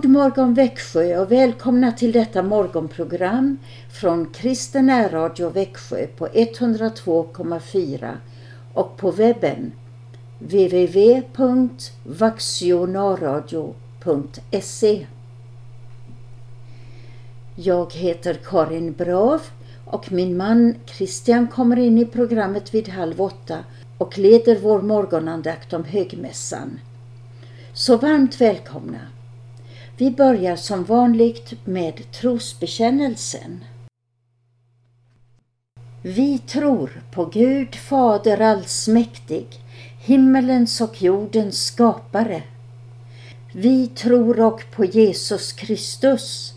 God morgon Växjö och välkomna till detta morgonprogram från Kristen Radio Växjö på 102,4 och på webben www.vaxionaradio.se Jag heter Karin Brav och min man Christian kommer in i programmet vid halv åtta och leder vår morgonandakt om högmässan. Så varmt välkomna! Vi börjar som vanligt med trosbekännelsen. Vi tror på Gud Fader allsmäktig, himmelens och jordens skapare. Vi tror och på Jesus Kristus,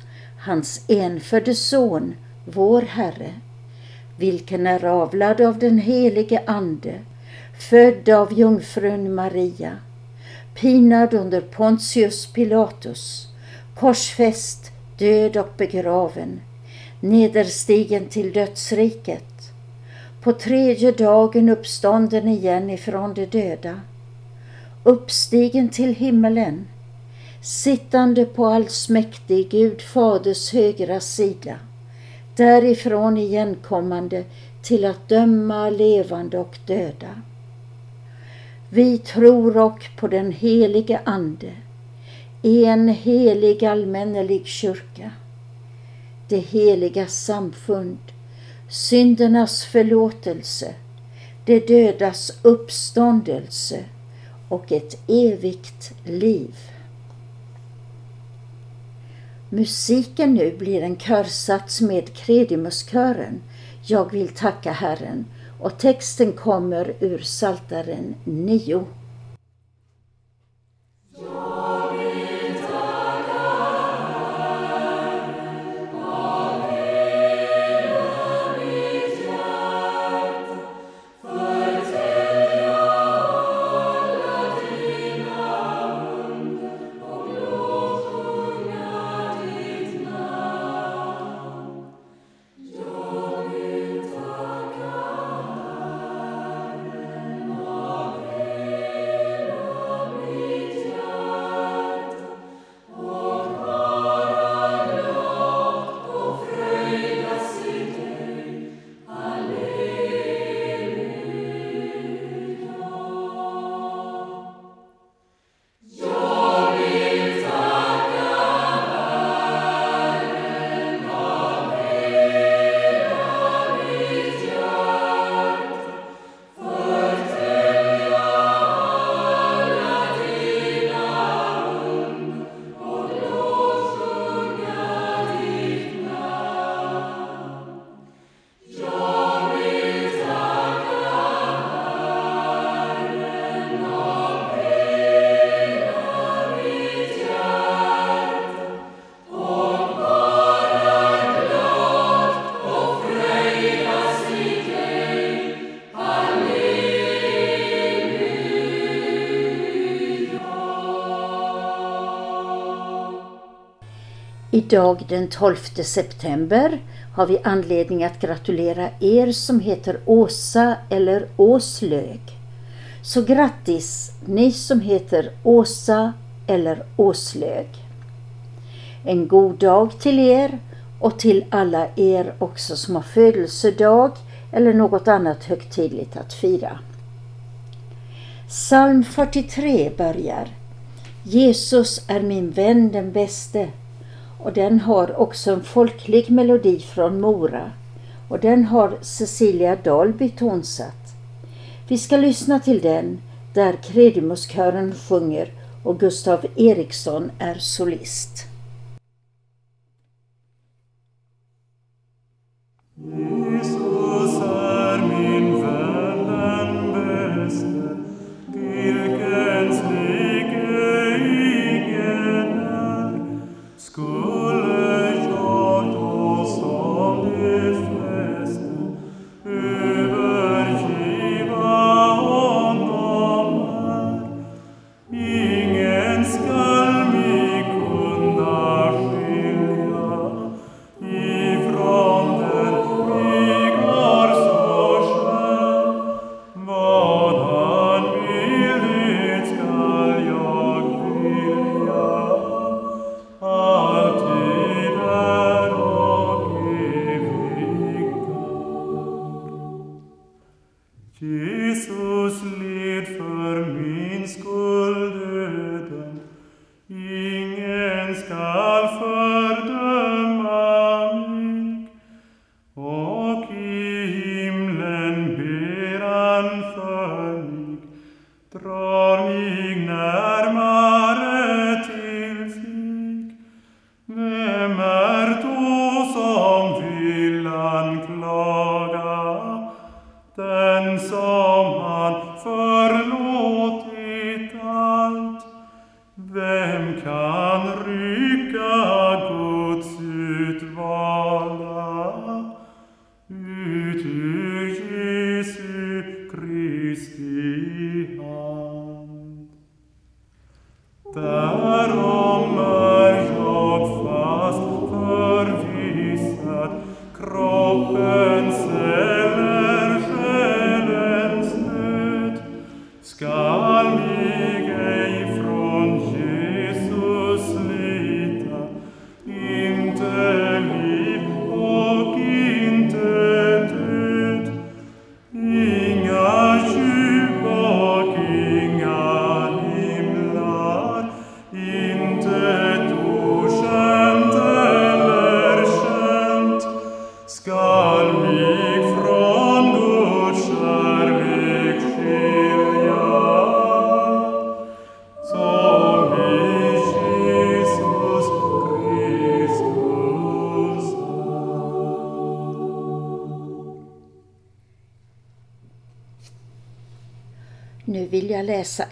hans enfödde Son, vår Herre, vilken är avlad av den helige Ande, född av jungfrun Maria, pinad under Pontius Pilatus, korsfäst, död och begraven, nederstigen till dödsriket, på tredje dagen uppstånden igen ifrån de döda, uppstigen till himmelen, sittande på allsmäktig Gud Faders högra sida, därifrån igenkommande till att döma levande och döda. Vi tror och på den helige Ande, en helig allmännelig kyrka, det heliga samfund, syndernas förlåtelse, det dödas uppståndelse och ett evigt liv. Musiken nu blir en körsats med Kredimuskören Jag vill tacka Herren och texten kommer ur Saltaren 9. Idag den 12 september har vi anledning att gratulera er som heter Åsa eller Åslög. Så grattis ni som heter Åsa eller Åslög. En god dag till er och till alla er också som har födelsedag eller något annat högtidligt att fira. Psalm 43 börjar Jesus är min vän den bäste och den har också en folklig melodi från Mora och den har Cecilia Dahlby tonsatt. Vi ska lyssna till den där Kredimuskören sjunger och Gustav Eriksson är solist.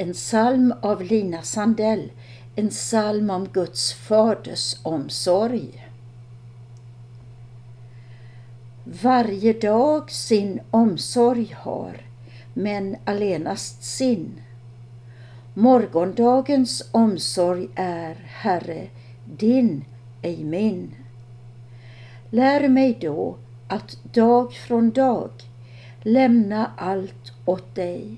En psalm av Lina Sandell, en psalm om Guds faders omsorg. Varje dag sin omsorg har, men allenast sin. Morgondagens omsorg är, Herre, din, ej min. Lär mig då att dag från dag lämna allt åt dig.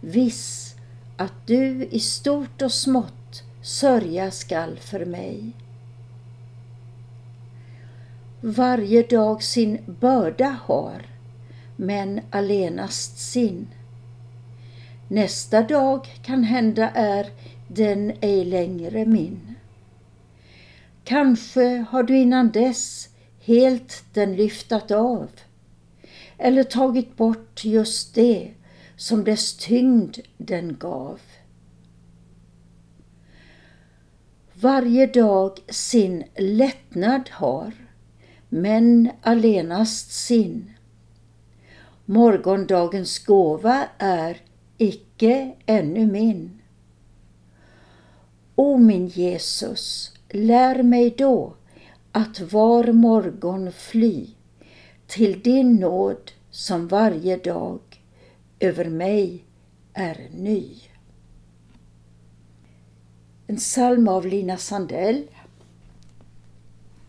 Viss att du i stort och smått sörja skall för mig. Varje dag sin börda har, men allenast sin. Nästa dag kan hända är den ej längre min. Kanske har du innan dess helt den lyftat av eller tagit bort just det som dess tyngd den gav. Varje dag sin lättnad har, men allenast sin. Morgondagens gåva är icke ännu min. O min Jesus, lär mig då att var morgon fly till din nåd som varje dag över mig är ny. En psalm av Lina Sandell.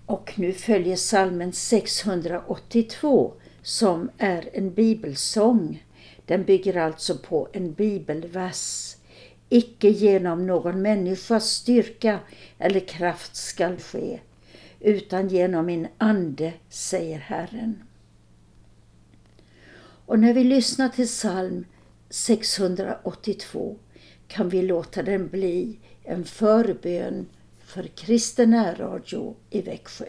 Och nu följer psalmen 682 som är en bibelsång. Den bygger alltså på en bibelvers. Icke genom någon människas styrka eller kraft skall ske, utan genom min ande, säger Herren. Och när vi lyssnar till psalm 682 kan vi låta den bli en förbön för kristen radio i Växjö.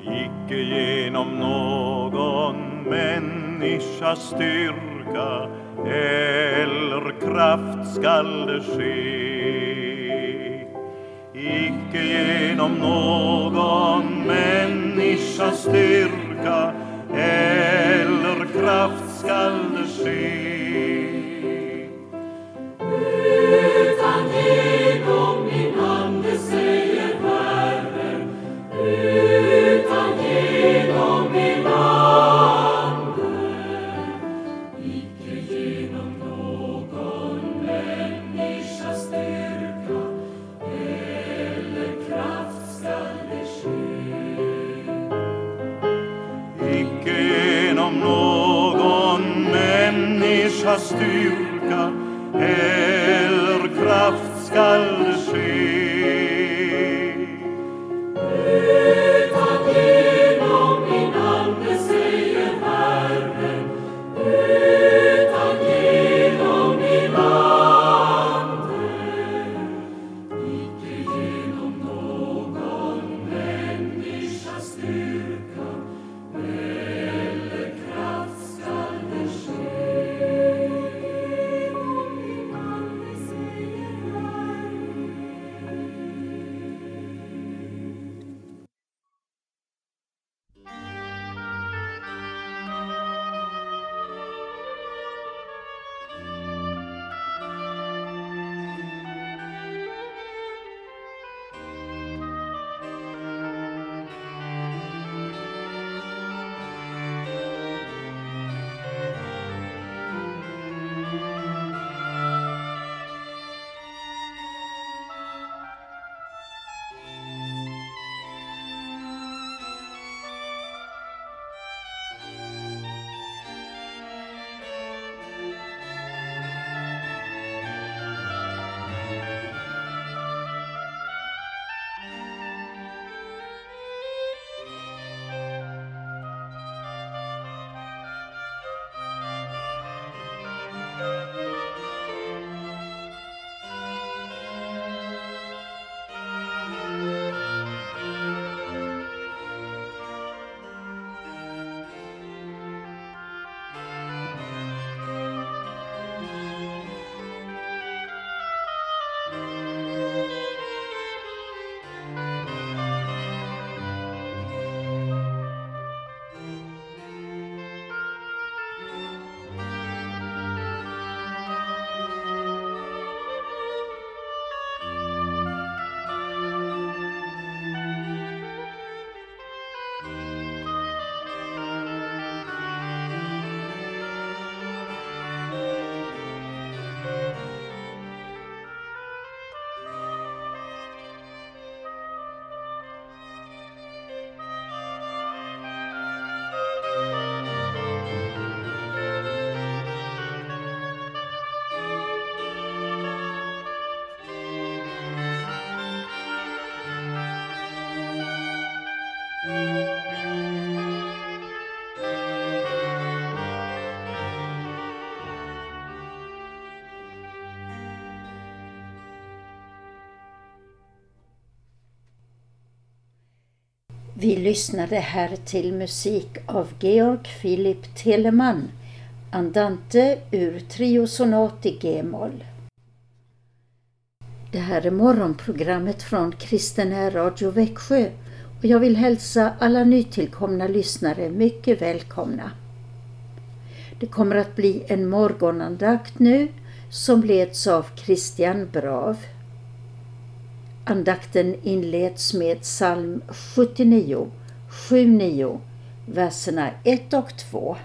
Icke genom någon människas styrka eller kraft skall det ske. Icke genom någon människas styrka eller kraft skall det ske. Utan genom styrka eller kraft skall ske. Vi lyssnade här till musik av Georg Philipp Telemann, Andante ur Triosonat i G-moll. Det här är morgonprogrammet från Kristen Radio Växjö och jag vill hälsa alla nytillkomna lyssnare mycket välkomna. Det kommer att bli en morgonandakt nu som leds av Christian Brav. Andakten inleds med psalm 79, 7-9, verserna 1 och 2.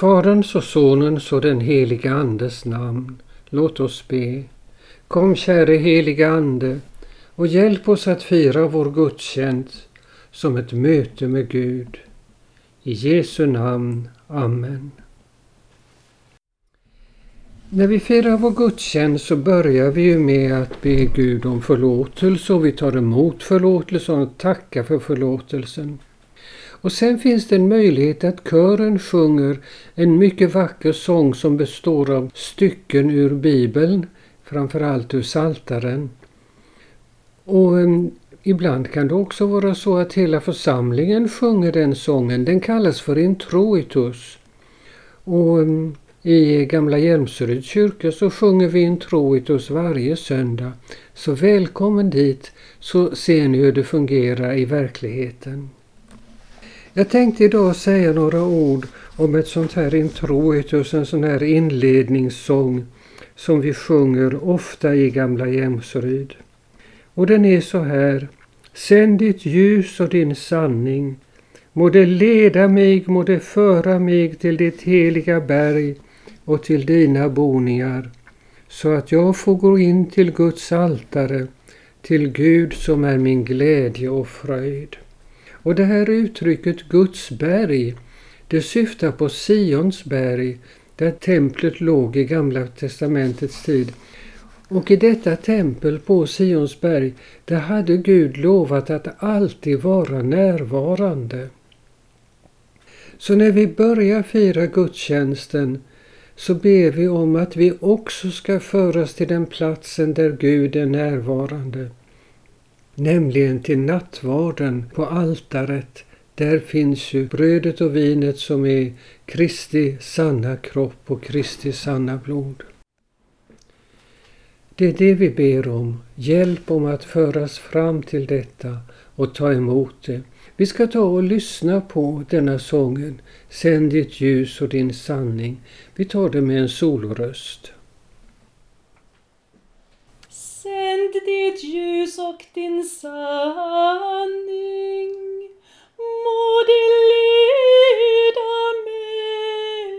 Faderns och Sonens och den heliga Andes namn. Låt oss be. Kom käre heliga Ande och hjälp oss att fira vår gudstjänst som ett möte med Gud. I Jesu namn. Amen. När vi firar vår gudstjänst så börjar vi ju med att be Gud om förlåtelse och vi tar emot förlåtelse och tackar för förlåtelsen. Och sen finns det en möjlighet att kören sjunger en mycket vacker sång som består av stycken ur Bibeln, framförallt ur Saltaren. Och um, ibland kan det också vara så att hela församlingen sjunger den sången. Den kallas för introitus. Och um, i Gamla Hjälmseryds kyrka så sjunger vi introitus varje söndag. Så välkommen dit så ser ni hur det fungerar i verkligheten. Jag tänkte idag säga några ord om ett sånt här introitus, en sån här inledningssång som vi sjunger ofta i Gamla Jämsryd. Och den är så här. Sänd ditt ljus och din sanning. Må det leda mig, må det föra mig till ditt heliga berg och till dina boningar, så att jag får gå in till Guds altare, till Gud som är min glädje och fröjd. Och det här uttrycket Guds berg, det syftar på Sions berg, där templet låg i Gamla testamentets tid. Och i detta tempel på Sions berg, där hade Gud lovat att alltid vara närvarande. Så när vi börjar fira gudstjänsten så ber vi om att vi också ska föras till den platsen där Gud är närvarande nämligen till nattvarden på altaret. Där finns ju brödet och vinet som är Kristi sanna kropp och Kristi sanna blod. Det är det vi ber om, hjälp om att föras fram till detta och ta emot det. Vi ska ta och lyssna på denna sången, Sänd ditt ljus och din sanning. Vi tar det med en soloröst. sänd ditt ljus och din sanning. Må det leda mig,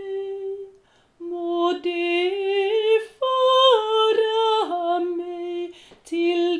må det föra mig till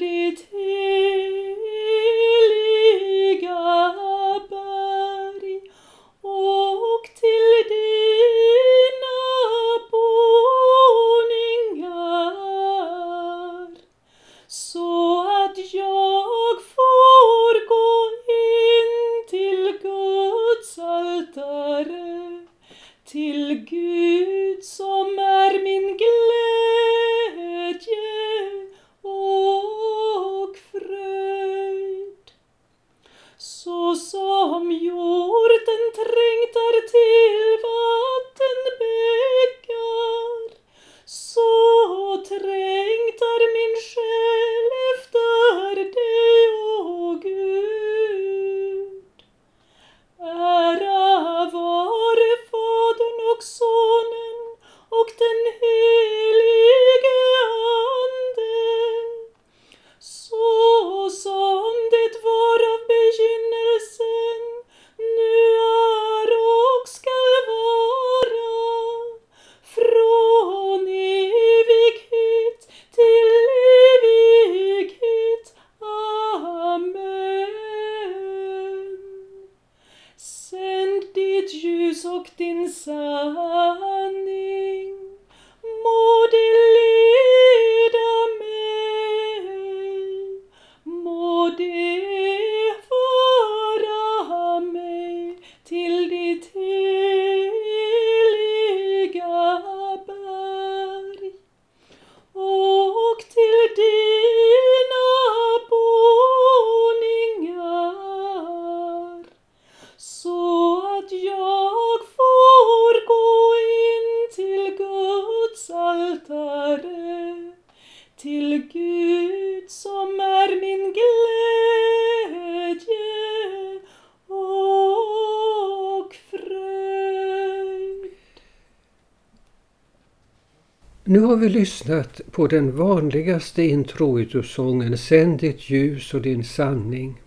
Nu har vi lyssnat på den vanligaste introitusången Sänd ditt ljus och din sanning.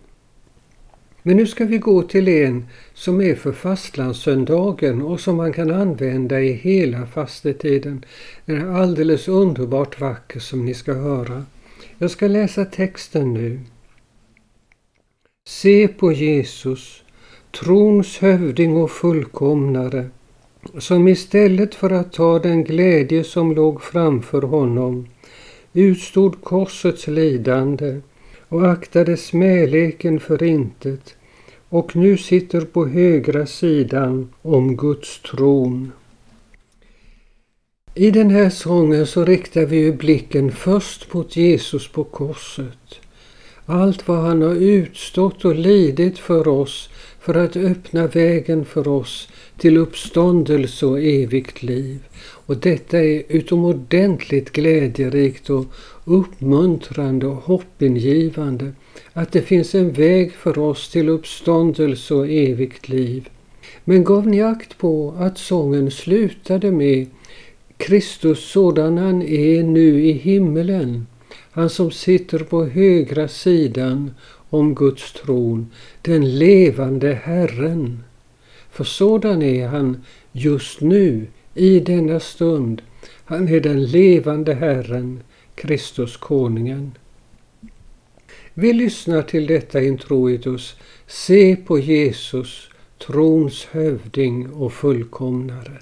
Men nu ska vi gå till en som är för fastlandssöndagen och som man kan använda i hela fastetiden. Den är alldeles underbart vacker som ni ska höra. Jag ska läsa texten nu. Se på Jesus, trons hövding och fullkomnare, som istället för att ta den glädje som låg framför honom utstod korsets lidande och aktade smäleken för intet och nu sitter på högra sidan om Guds tron. I den här sången så riktar vi ju blicken först mot Jesus på korset. Allt vad han har utstått och lidit för oss för att öppna vägen för oss till uppståndelse och evigt liv. Och detta är utomordentligt glädjerikt och uppmuntrande och hoppingivande att det finns en väg för oss till uppståndelse och evigt liv. Men gav ni akt på att sången slutade med Kristus sådan han är nu i himmelen, han som sitter på högra sidan om Guds tron, den levande Herren. För sådan är han just nu, i denna stund. Han är den levande Herren, Kristus konungen. Vi lyssnar till detta introitus. Se på Jesus, trons hövding och fullkomnare.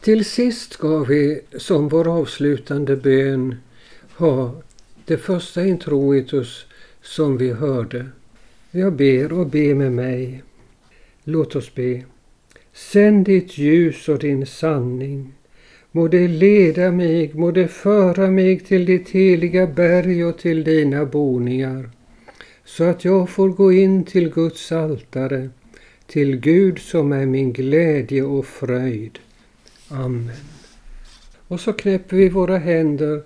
Till sist ska vi som vår avslutande bön ha det första introitus som vi hörde. Jag ber och be med mig. Låt oss be. Sänd ditt ljus och din sanning. Må det leda mig, må det föra mig till ditt heliga berg och till dina boningar, så att jag får gå in till Guds altare, till Gud som är min glädje och fröjd. Amen. Och så knäpper vi våra händer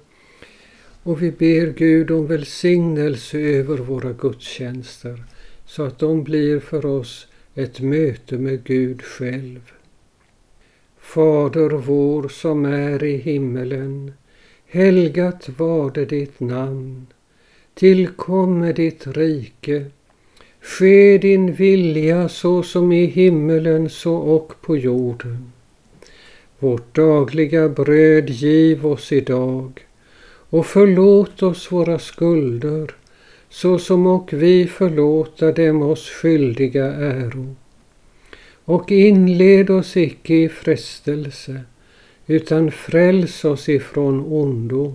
och vi ber Gud om välsignelse över våra gudstjänster så att de blir för oss ett möte med Gud själv. Fader vår som är i himmelen. Helgat varde ditt namn. Tillkomme ditt rike. Ske din vilja så som i himmelen så och på jorden. Vårt dagliga bröd giv oss idag och förlåt oss våra skulder så som och vi förlåta dem oss skyldiga äro. Och inled oss icke i frestelse utan fräls oss ifrån ondo.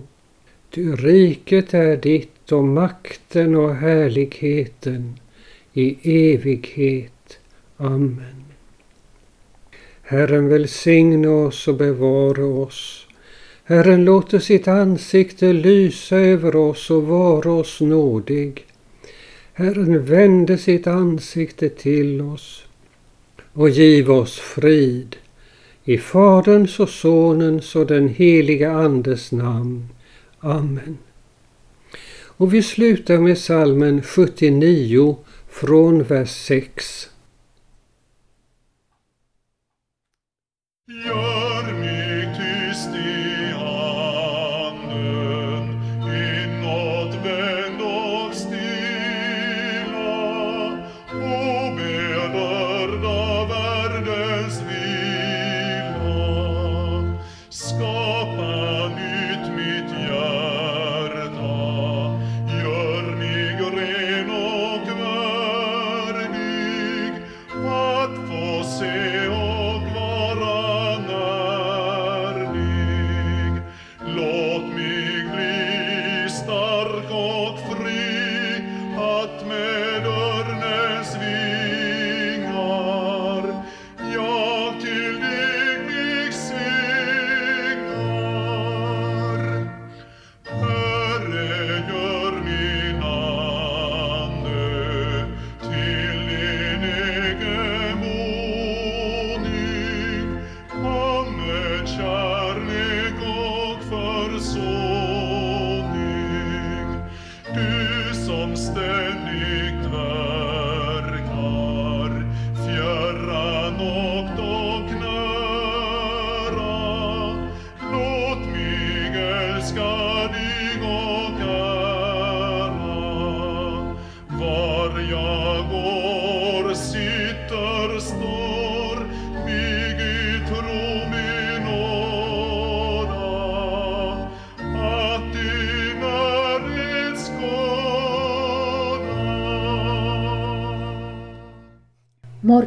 Ty riket är ditt och makten och härligheten i evighet. Amen. Herren välsigne oss och bevara oss. Herren låter sitt ansikte lysa över oss och vara oss nådig. Herren vände sitt ansikte till oss och giv oss frid. I Faderns och Sonens och den helige Andes namn. Amen. Och vi slutar med salmen 79 från vers 6. Yo.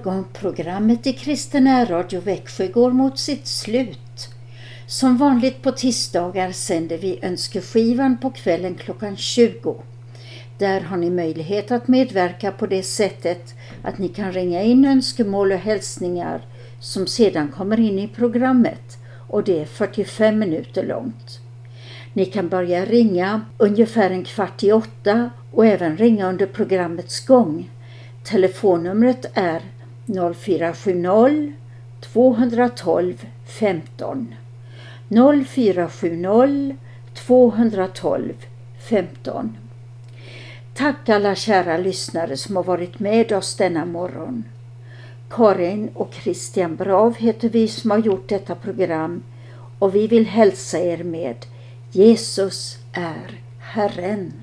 Morgonprogrammet i Kristen Radio Växjö går mot sitt slut. Som vanligt på tisdagar sänder vi önskeskivan på kvällen klockan 20. Där har ni möjlighet att medverka på det sättet att ni kan ringa in önskemål och hälsningar som sedan kommer in i programmet och det är 45 minuter långt. Ni kan börja ringa ungefär en kvart i åtta och även ringa under programmets gång. Telefonnumret är 0470 212 15. 0470 212 15. Tack alla kära lyssnare som har varit med oss denna morgon. Karin och Christian Brav heter vi som har gjort detta program och vi vill hälsa er med Jesus är Herren.